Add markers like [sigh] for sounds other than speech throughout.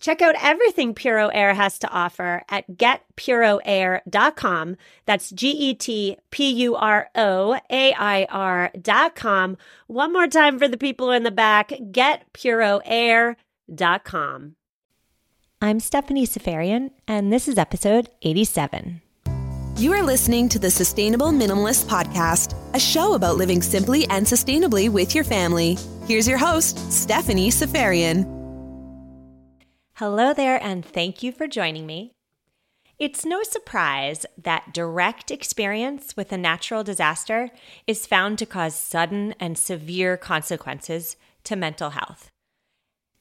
Check out everything Puro Air has to offer at getpuroair.com. That's G E T P U R O A I R.com. One more time for the people in the back getpuroair.com. I'm Stephanie Seferian, and this is episode 87. You are listening to the Sustainable Minimalist Podcast, a show about living simply and sustainably with your family. Here's your host, Stephanie Seferian. Hello there, and thank you for joining me. It's no surprise that direct experience with a natural disaster is found to cause sudden and severe consequences to mental health.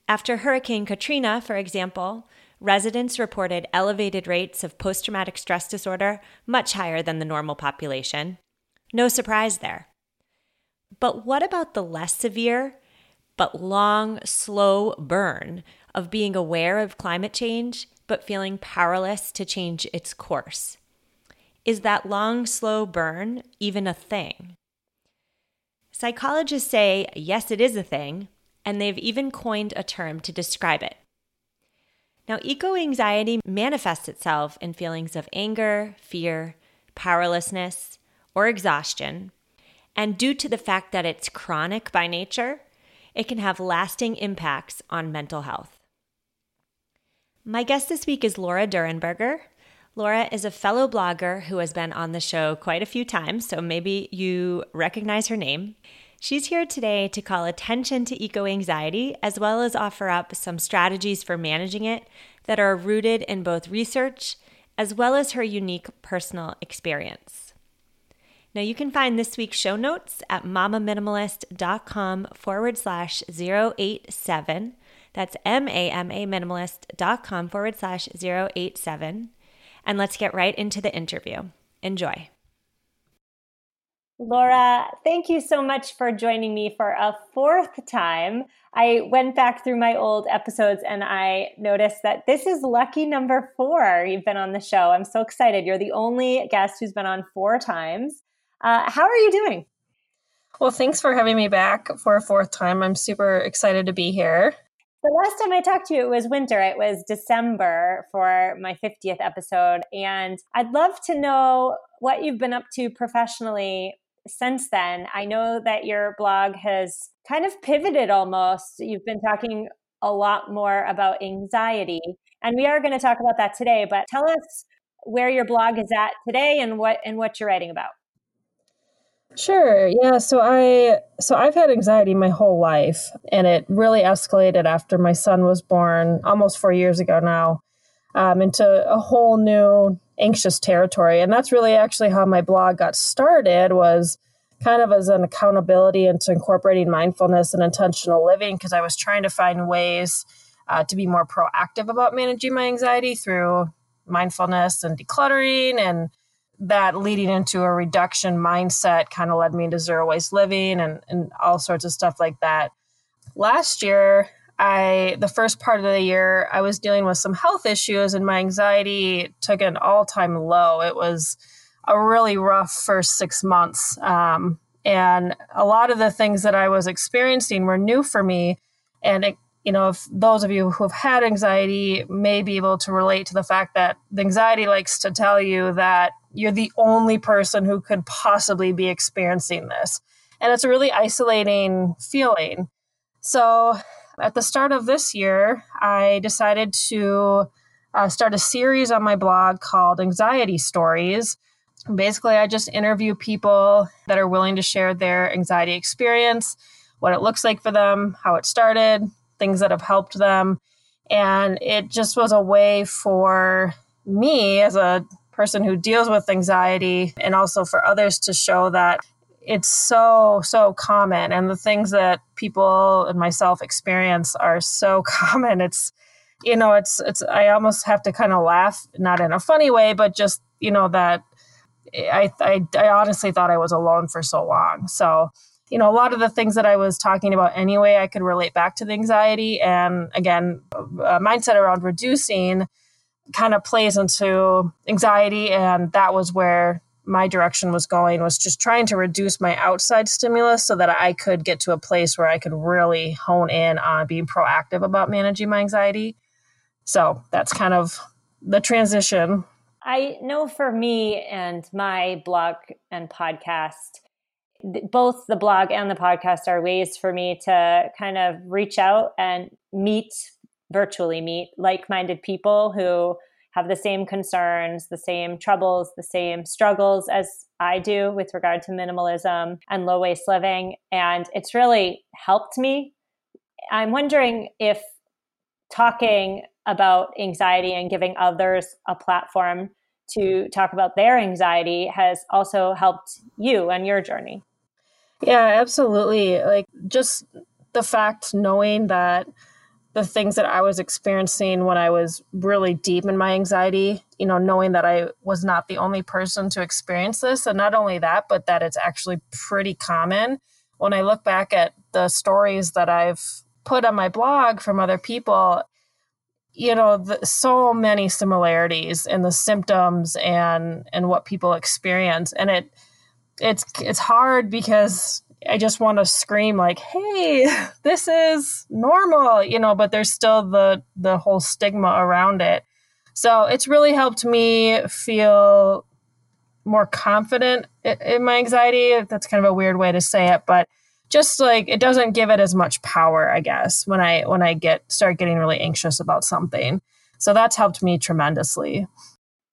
After Hurricane Katrina, for example, residents reported elevated rates of post traumatic stress disorder, much higher than the normal population. No surprise there. But what about the less severe, but long, slow burn of being aware of climate change, but feeling powerless to change its course? Is that long, slow burn even a thing? Psychologists say, yes, it is a thing, and they've even coined a term to describe it. Now, eco anxiety manifests itself in feelings of anger, fear, powerlessness, or exhaustion. And due to the fact that it's chronic by nature, it can have lasting impacts on mental health. My guest this week is Laura Durenberger. Laura is a fellow blogger who has been on the show quite a few times, so maybe you recognize her name. She's here today to call attention to eco anxiety as well as offer up some strategies for managing it that are rooted in both research as well as her unique personal experience. Now, you can find this week's show notes at mamaminimalist.com forward slash 087. That's M A M A minimalist.com forward slash 087. And let's get right into the interview. Enjoy. Laura, thank you so much for joining me for a fourth time. I went back through my old episodes and I noticed that this is lucky number four you've been on the show. I'm so excited. You're the only guest who's been on four times. Uh, how are you doing? Well, thanks for having me back for a fourth time. I'm super excited to be here. The last time I talked to you, it was winter. It was December for my 50th episode. And I'd love to know what you've been up to professionally since then. I know that your blog has kind of pivoted almost. You've been talking a lot more about anxiety. And we are going to talk about that today, but tell us where your blog is at today and what and what you're writing about. Sure. Yeah. So I so I've had anxiety my whole life, and it really escalated after my son was born, almost four years ago now, um, into a whole new anxious territory. And that's really actually how my blog got started. Was kind of as an accountability into incorporating mindfulness and intentional living because I was trying to find ways uh, to be more proactive about managing my anxiety through mindfulness and decluttering and that leading into a reduction mindset kind of led me into zero waste living and, and all sorts of stuff like that. Last year, I the first part of the year I was dealing with some health issues and my anxiety took an all-time low. It was a really rough first six months. Um, and a lot of the things that I was experiencing were new for me. And it you know, if those of you who have had anxiety may be able to relate to the fact that the anxiety likes to tell you that you're the only person who could possibly be experiencing this. And it's a really isolating feeling. So at the start of this year, I decided to uh, start a series on my blog called Anxiety Stories. Basically, I just interview people that are willing to share their anxiety experience, what it looks like for them, how it started, things that have helped them. And it just was a way for me as a person who deals with anxiety and also for others to show that it's so so common. And the things that people and myself experience are so [laughs] common. It's you know it's it's i almost have to kind of laugh not in a funny way but just you know that I, I i honestly thought i was alone for so long. So you know a lot of the things that i was talking about anyway i could relate back to the anxiety and again a mindset around reducing kind of plays into anxiety and that was where my direction was going was just trying to reduce my outside stimulus so that I could get to a place where I could really hone in on being proactive about managing my anxiety. So that's kind of the transition. I know for me and my blog and podcast, both the blog and the podcast are ways for me to kind of reach out and meet virtually meet like-minded people who have the same concerns, the same troubles, the same struggles as I do with regard to minimalism and low waste living. And it's really helped me. I'm wondering if talking about anxiety and giving others a platform to talk about their anxiety has also helped you and your journey. Yeah, absolutely. Like just the fact knowing that the things that I was experiencing when I was really deep in my anxiety, you know, knowing that I was not the only person to experience this. And not only that, but that it's actually pretty common. When I look back at the stories that I've put on my blog from other people, you know, the, so many similarities in the symptoms and and what people experience. And it it's it's hard because I just want to scream like, "Hey, [laughs] this is normal," you know, but there's still the the whole stigma around it. So it's really helped me feel more confident in my anxiety. That's kind of a weird way to say it, but just like it doesn't give it as much power, I guess, when I when I get start getting really anxious about something. So that's helped me tremendously.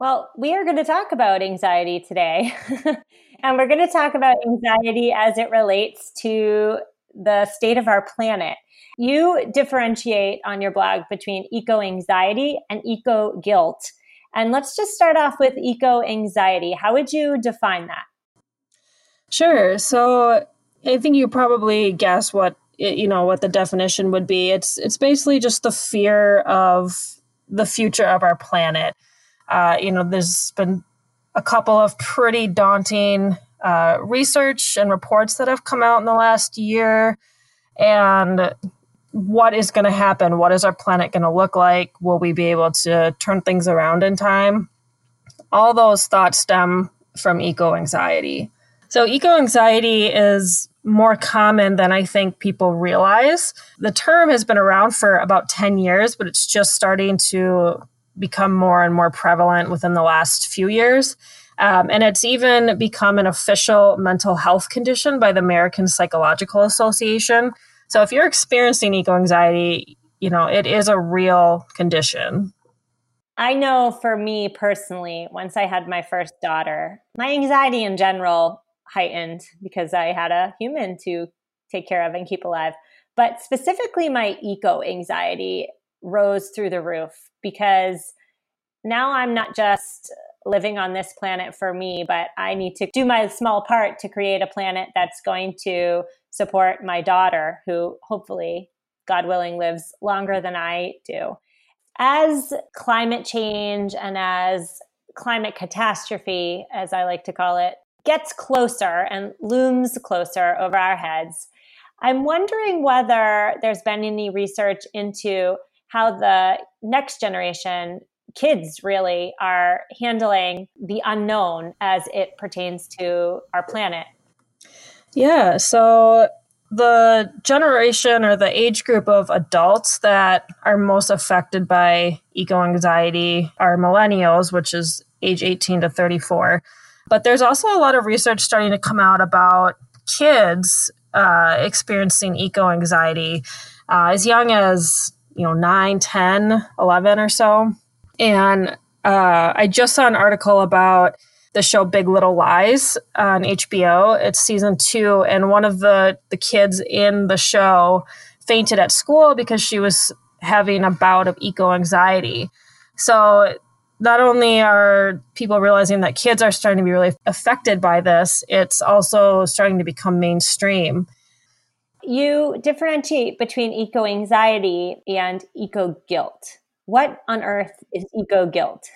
Well, we are going to talk about anxiety today. [laughs] and we're going to talk about anxiety as it relates to the state of our planet. You differentiate on your blog between eco anxiety and eco guilt. And let's just start off with eco anxiety. How would you define that? Sure. So I think you probably guess what you know what the definition would be. It's it's basically just the fear of the future of our planet. Uh, you know, there's been a couple of pretty daunting uh, research and reports that have come out in the last year. And what is going to happen? What is our planet going to look like? Will we be able to turn things around in time? All those thoughts stem from eco anxiety. So, eco anxiety is more common than I think people realize. The term has been around for about 10 years, but it's just starting to become more and more prevalent within the last few years. Um, and it's even become an official mental health condition by the American Psychological Association. So if you're experiencing eco anxiety, you know, it is a real condition. I know for me personally, once I had my first daughter, my anxiety in general heightened because I had a human to take care of and keep alive. But specifically, my eco anxiety rose through the roof because now I'm not just living on this planet for me, but I need to do my small part to create a planet that's going to support my daughter, who hopefully, God willing, lives longer than I do. As climate change and as climate catastrophe, as I like to call it, gets closer and looms closer over our heads, I'm wondering whether there's been any research into how the next generation kids really are handling the unknown as it pertains to our planet. Yeah, so the generation or the age group of adults that are most affected by eco anxiety are millennials, which is age 18 to 34. But there's also a lot of research starting to come out about kids uh, experiencing eco anxiety uh, as young as you know 9 10 11 or so and uh, i just saw an article about the show big little lies on hbo it's season two and one of the the kids in the show fainted at school because she was having a bout of eco anxiety. So not only are people realizing that kids are starting to be really affected by this, it's also starting to become mainstream. You differentiate between eco anxiety and eco guilt. What on earth is eco guilt?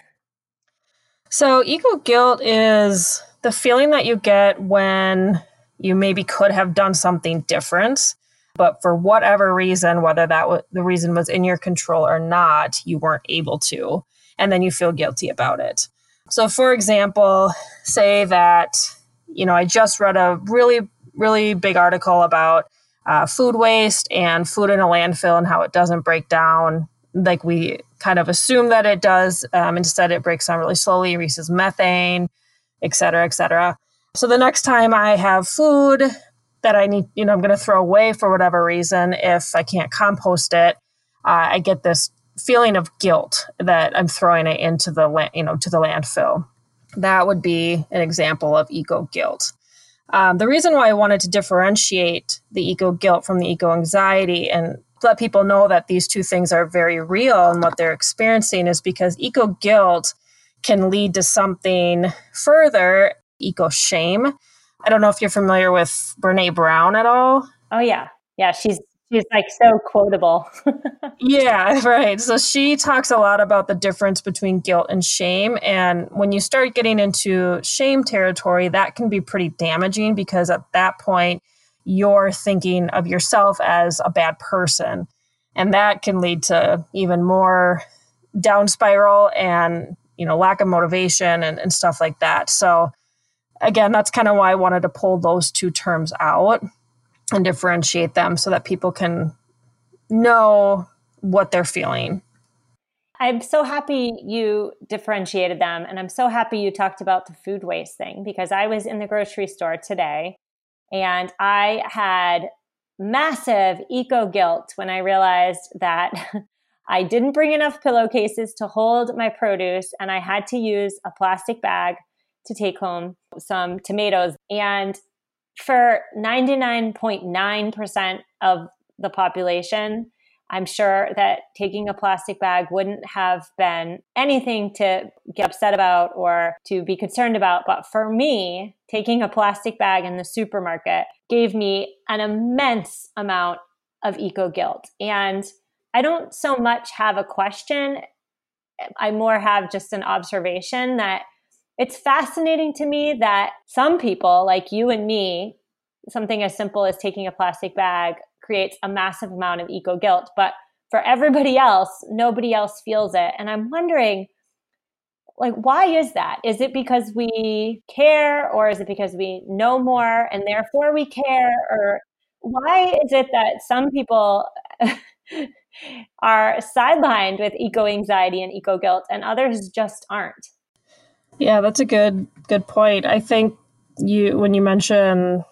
So, eco guilt is the feeling that you get when you maybe could have done something different, but for whatever reason, whether that the reason was in your control or not, you weren't able to and then you feel guilty about it. So, for example, say that, you know, I just read a really, really big article about uh, food waste and food in a landfill and how it doesn't break down like we kind of assume that it does. Um, instead, it breaks down really slowly, releases methane, et cetera, et cetera. So, the next time I have food that I need, you know, I'm going to throw away for whatever reason, if I can't compost it, uh, I get this feeling of guilt that I'm throwing it into the la- you know to the landfill. That would be an example of eco guilt. Um, the reason why I wanted to differentiate the eco guilt from the eco anxiety and let people know that these two things are very real and what they're experiencing is because eco guilt can lead to something further eco shame. I don't know if you're familiar with Brene Brown at all. Oh yeah, yeah, she's She's like so quotable. [laughs] yeah, right. So she talks a lot about the difference between guilt and shame. And when you start getting into shame territory, that can be pretty damaging because at that point, you're thinking of yourself as a bad person. And that can lead to even more down spiral and, you know, lack of motivation and, and stuff like that. So, again, that's kind of why I wanted to pull those two terms out and differentiate them so that people can know what they're feeling. I'm so happy you differentiated them. And I'm so happy you talked about the food waste thing because I was in the grocery store today and I had massive eco guilt when I realized that [laughs] I didn't bring enough pillowcases to hold my produce and I had to use a plastic bag to take home some tomatoes. And for 99.9% of the population, I'm sure that taking a plastic bag wouldn't have been anything to get upset about or to be concerned about. But for me, taking a plastic bag in the supermarket gave me an immense amount of eco guilt. And I don't so much have a question, I more have just an observation that it's fascinating to me that some people, like you and me, something as simple as taking a plastic bag creates a massive amount of eco guilt. But for everybody else, nobody else feels it. And I'm wondering, like, why is that? Is it because we care, or is it because we know more and therefore we care? Or why is it that some people [laughs] are sidelined with eco anxiety and eco guilt and others just aren't? Yeah, that's a good good point. I think you when you mention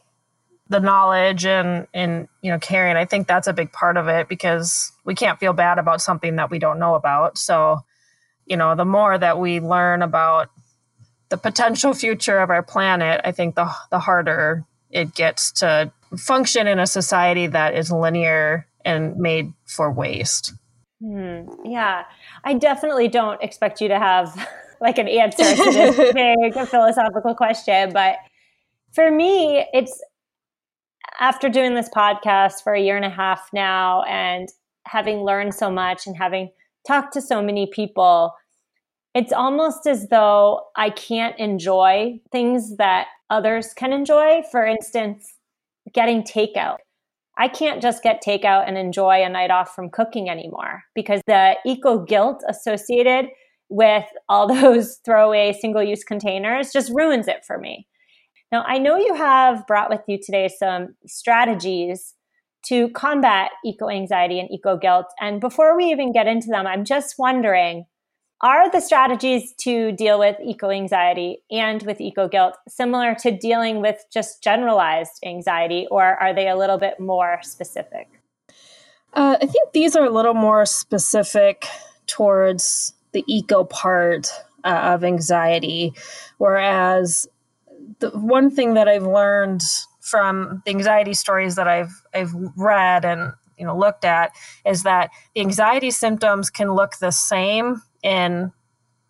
the knowledge and and you know caring, I think that's a big part of it because we can't feel bad about something that we don't know about. So, you know, the more that we learn about the potential future of our planet, I think the the harder it gets to function in a society that is linear and made for waste. Hmm. Yeah, I definitely don't expect you to have [laughs] like an answer to this [laughs] big philosophical question. But for me, it's after doing this podcast for a year and a half now and having learned so much and having talked to so many people, it's almost as though I can't enjoy things that others can enjoy. For instance, getting takeout. I can't just get takeout and enjoy a night off from cooking anymore because the eco guilt associated with all [laughs] those throwaway single use containers just ruins it for me. Now, I know you have brought with you today some strategies to combat eco anxiety and eco guilt. And before we even get into them, I'm just wondering are the strategies to deal with eco anxiety and with eco guilt similar to dealing with just generalized anxiety, or are they a little bit more specific? Uh, I think these are a little more specific towards the eco part uh, of anxiety. Whereas the one thing that I've learned from the anxiety stories that I've I've read and you know looked at is that the anxiety symptoms can look the same in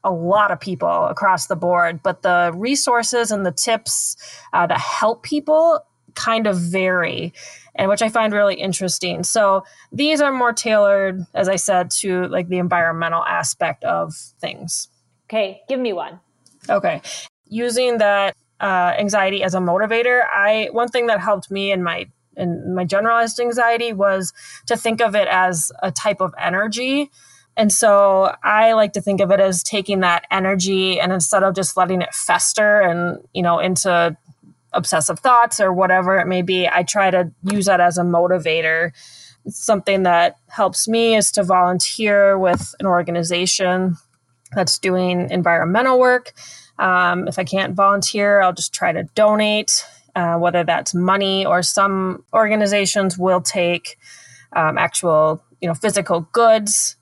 a lot of people across the board, but the resources and the tips uh, to help people kind of vary and which I find really interesting. So these are more tailored, as I said, to like the environmental aspect of things. Okay, give me one. Okay, using that uh, anxiety as a motivator, I one thing that helped me in my in my generalized anxiety was to think of it as a type of energy. And so I like to think of it as taking that energy and instead of just letting it fester and, you know, into obsessive thoughts or whatever it may be, I try to use that as a motivator. something that helps me is to volunteer with an organization that's doing environmental work. Um, if I can't volunteer, I'll just try to donate, uh, whether that's money or some organizations will take um, actual, you know, physical goods.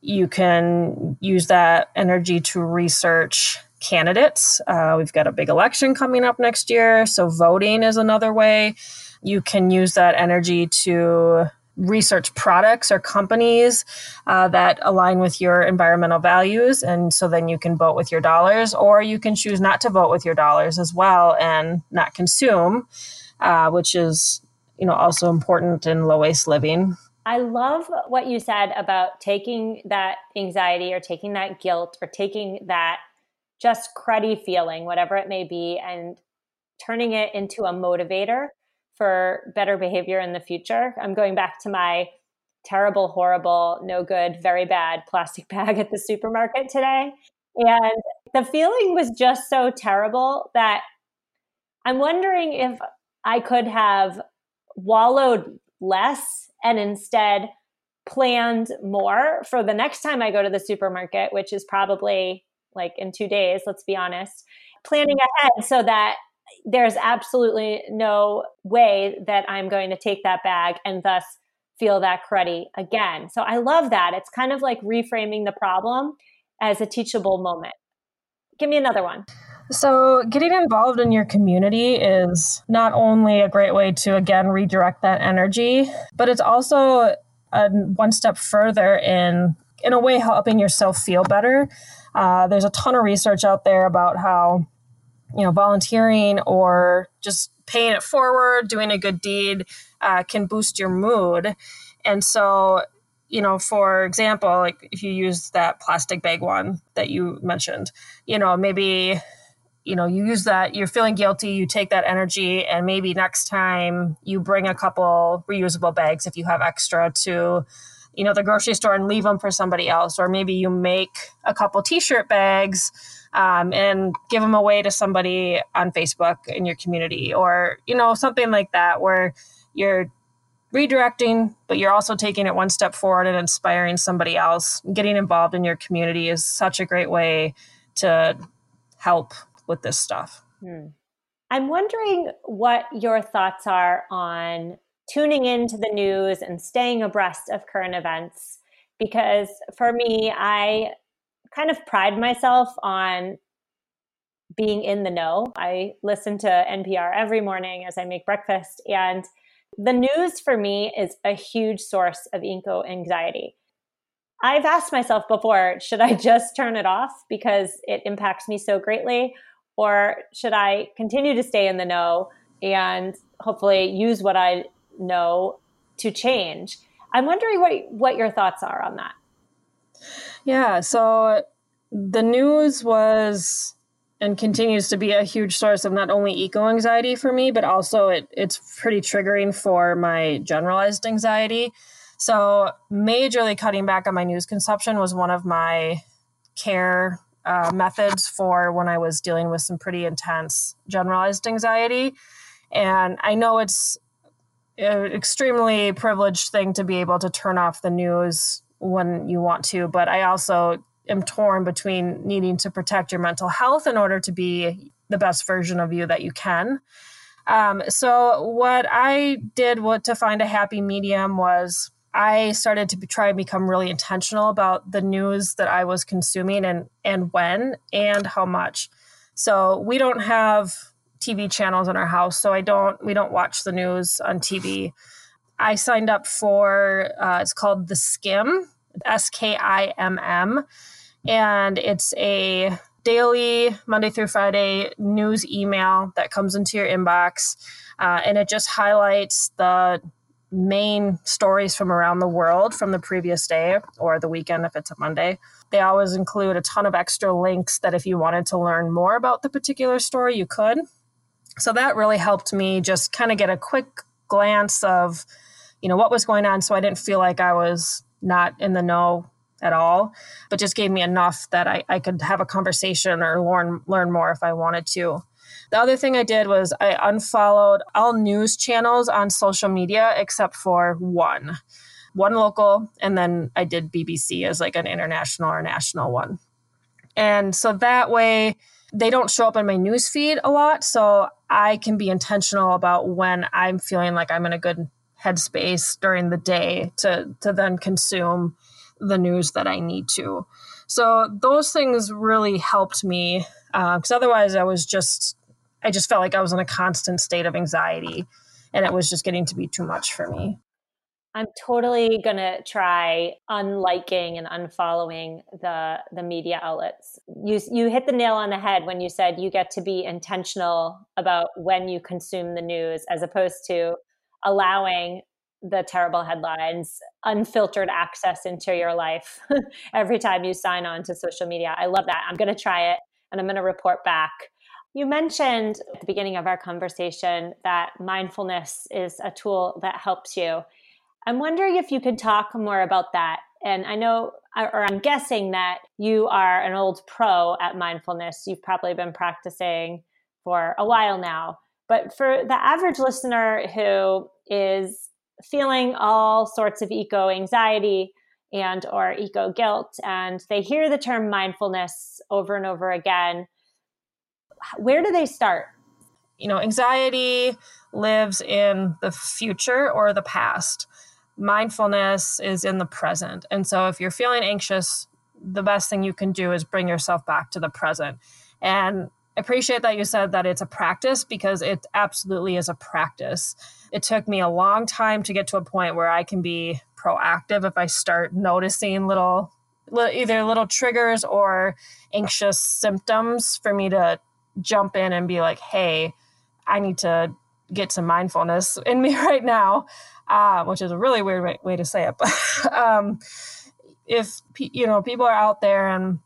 You can use that energy to research candidates. Uh, we've got a big election coming up next year, so voting is another way. You can use that energy to research products or companies uh, that align with your environmental values. And so then you can vote with your dollars, or you can choose not to vote with your dollars as well and not consume, uh, which is you know also important in low waste living. I love what you said about taking that anxiety or taking that guilt or taking that just cruddy feeling, whatever it may be, and turning it into a motivator for better behavior in the future. I'm going back to my terrible, horrible, no good, very bad plastic [laughs] bag at the supermarket today. And the feeling was just so terrible that I'm wondering if I could have wallowed less and instead planned more for the next time I go to the supermarket, which is probably like in two days, let's be honest, planning ahead so that there's absolutely no way that I'm going to take that bag and thus feel that cruddy again. So I love that. It's kind of like reframing the problem as a teachable moment. Give me another one. So, getting involved in your community is not only a great way to, again, redirect that energy, but it's also a one step further in, in a way, helping yourself feel better. Uh, there's a ton of research out there about how you know, volunteering or just paying it forward, doing a good deed uh, can boost your mood. And so, you know, for example, like if you use that plastic bag one that you mentioned, you know, maybe, you know, you use that, you're feeling guilty, you take that energy, and maybe next time you bring a couple reusable bags if you have extra to, you know, the grocery store and leave them for somebody else. Or maybe you make a couple t shirt bags um, and give them away to somebody on Facebook in your community or, you know, something like that where you're redirecting, but you're also taking it one step forward and inspiring somebody else. Getting involved in your community is such a great way to help with this stuff. Hmm. I'm wondering what your thoughts are on tuning into the news and staying abreast of current events. Because for me, I kind of pride myself on being in the know. I listen to NPR every morning as I make breakfast, and the news for me is a huge source of eco anxiety. I've asked myself before should I just turn it off because it impacts me so greatly? Or should I continue to stay in the know and hopefully use what I know to change? I'm wondering what, what your thoughts are on that. Yeah, so the news was and continues to be a huge source of not only eco anxiety for me, but also it, it's pretty triggering for my generalized anxiety. So, majorly cutting back on my news consumption was one of my care uh, methods for when I was dealing with some pretty intense generalized anxiety. And I know it's an extremely privileged thing to be able to turn off the news when you want to, but I also am torn between needing to protect your mental health in order to be the best version of you that you can. Um, so what I did what, to find a happy medium was I started to try and become really intentional about the news that I was consuming and and when and how much. So we don't have TV channels in our house, so I don't we don't watch the news on TV. I signed up for, uh, it's called The Skimm, S K I M M. And it's a daily, Monday through Friday news email that comes into your inbox. Uh, and it just highlights the main stories from around the world from the previous day or the weekend if it's a Monday. They always include a ton of extra links that if you wanted to learn more about the particular story, you could. So that really helped me just kind of get a quick glance of, you know, what was going on so I didn't feel like I was not in the know at all, but just gave me enough that I, I could have a conversation or learn learn more if I wanted to. The other thing I did was I unfollowed all news channels on social media except for one. One local, and then I did BBC as like an international or national one. And so that way they don't show up in my news feed a lot. So I can be intentional about when I'm feeling like I'm in a good headspace during the day to to then consume the news that I need to. So those things really helped me because uh, otherwise I was just I just felt like I was in a constant state of anxiety and it was just getting to be too much for me. I'm totally to try unliking and unfollowing the the media outlets. You you hit the nail on the head when you said you get to be intentional about when you consume the news as opposed to allowing the terrible headlines unfiltered access into your life [laughs] every time you sign on to social media. I love that. I'm to try it and I'm to report back you mentioned at the beginning of our conversation that mindfulness is a tool that helps you. I'm wondering if you could talk more about that. And I know, or I'm guessing that you are an old pro at mindfulness. You've probably been practicing for a while now. But for the average listener who is feeling all sorts of eco anxiety and or eco guilt and they hear the term mindfulness over and over again where do they start? You know, anxiety lives in the future or the past. Mindfulness is in the present. And so if you're feeling anxious, the best thing you can do is bring yourself back to the present. And appreciate that you said that it's a practice because it absolutely is a practice. It took me a long time to get to a point where I can be proactive if I start noticing little either little triggers or anxious symptoms for me to jump in and be like, hey, I need to get some mindfulness in me [laughs] right now, uh, which is a really weird way, way to say it. But [laughs] um, if you know people are out there and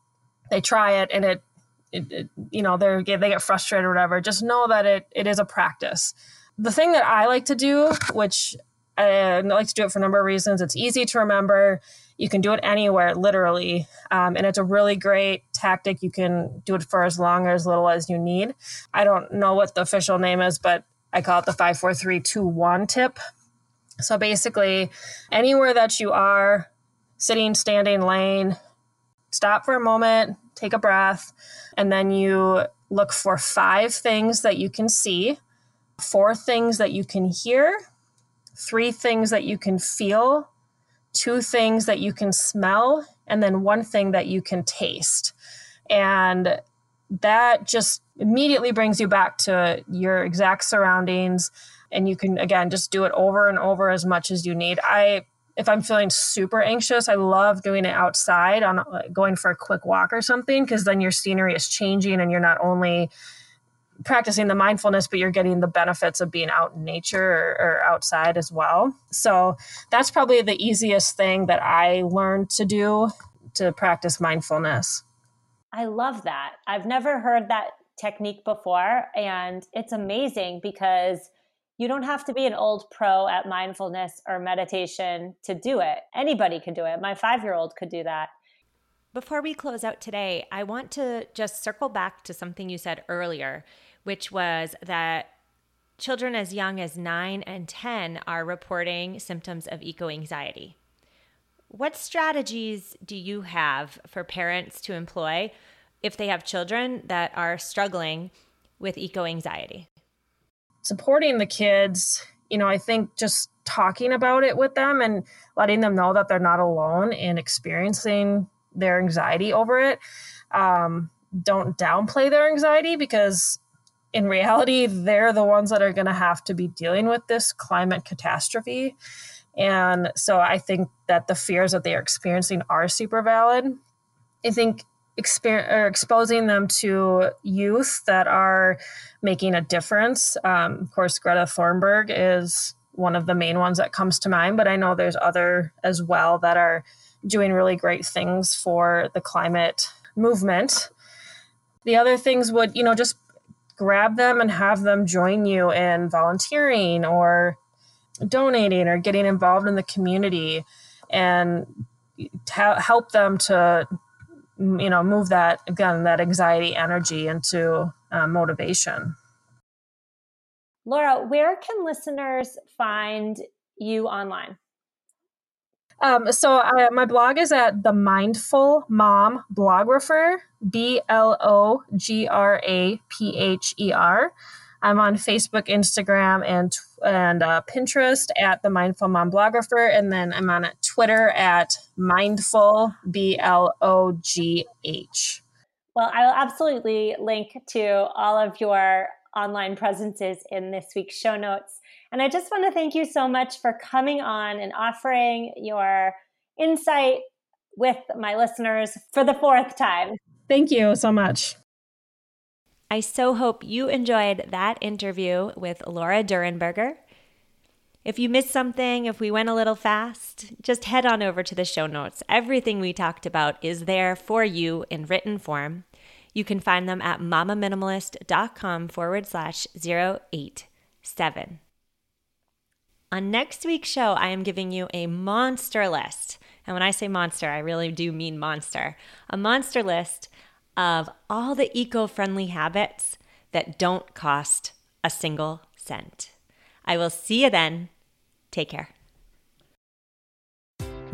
they try it and it, it, it you know they they get frustrated or whatever, just know that it it is a practice. The thing that I like to do, which I like to do it for a number of reasons, it's easy to remember. You can do it anywhere, literally. Um, and it's a really great tactic. You can do it for as long or as little as you need. I don't know what the official name is, but I call it the 54321 tip. So basically, anywhere that you are, sitting, standing, laying, stop for a moment, take a breath, and then you look for five things that you can see, four things that you can hear, three things that you can feel, two things that you can smell, and then one thing that you can taste. And that just immediately brings you back to your exact surroundings. And you can, again, just do it over and over as much as you need. I, if I'm feeling super anxious, I love doing it outside on going for a quick walk or something, because then your scenery is changing and you're not only practicing the mindfulness, but you're getting the benefits of being out in nature or, or, outside as well. So that's probably the easiest thing that I learned to do to practice mindfulness. I love that. I've never heard that technique before. And it's amazing because you don't have to be an old pro at mindfulness or meditation to do it. Anybody can do it. My five year old could do that. Before we close out today, I want to just circle back to something you said earlier which was that children as young as 9 and 10 are reporting symptoms of eco anxiety. What strategies do you have for parents to employ if they have children that are struggling with eco anxiety? Supporting the kids, you know, I think just talking about it with them and letting them know that they're not alone in experiencing their anxiety over it. Um, don't downplay their anxiety because in reality, they're the ones that are going to have to be dealing with this climate catastrophe. And so I think that the fears that they are experiencing are super valid. I think exper- exposing them to youth that are making a difference. Um, of course, Greta Thunberg is one of the main ones that comes to mind, but I know there's other as well that are doing really great things for the climate movement. The other things would, you know, just grab them and have them join you in volunteering or donating or getting involved in the community and help them to you know move that again that anxiety energy into uh, motivation laura where can listeners find you online um, so I, my blog is at the Mindful Mom Blographer, B L O G R A P H E R. I'm on Facebook, Instagram, and and uh, Pinterest at the Mindful Mom Blogger, and then I'm on Twitter at Mindful B L O G H. Well, I will absolutely link to all of your online presences in this week's show notes. And I just want to thank you so much for coming on and offering your insight with my listeners for the fourth time. Thank you so much. I so hope you enjoyed that interview with Laura Durenberger. If you missed something, if we went a little fast, just head on over to the show notes. Everything we talked about is there for you in written form. You can find them at mamaminimalist.com forward slash 087. On next week's show, I am giving you a monster list. And when I say monster, I really do mean monster. A monster list of all the eco friendly habits that don't cost a single cent. I will see you then. Take care.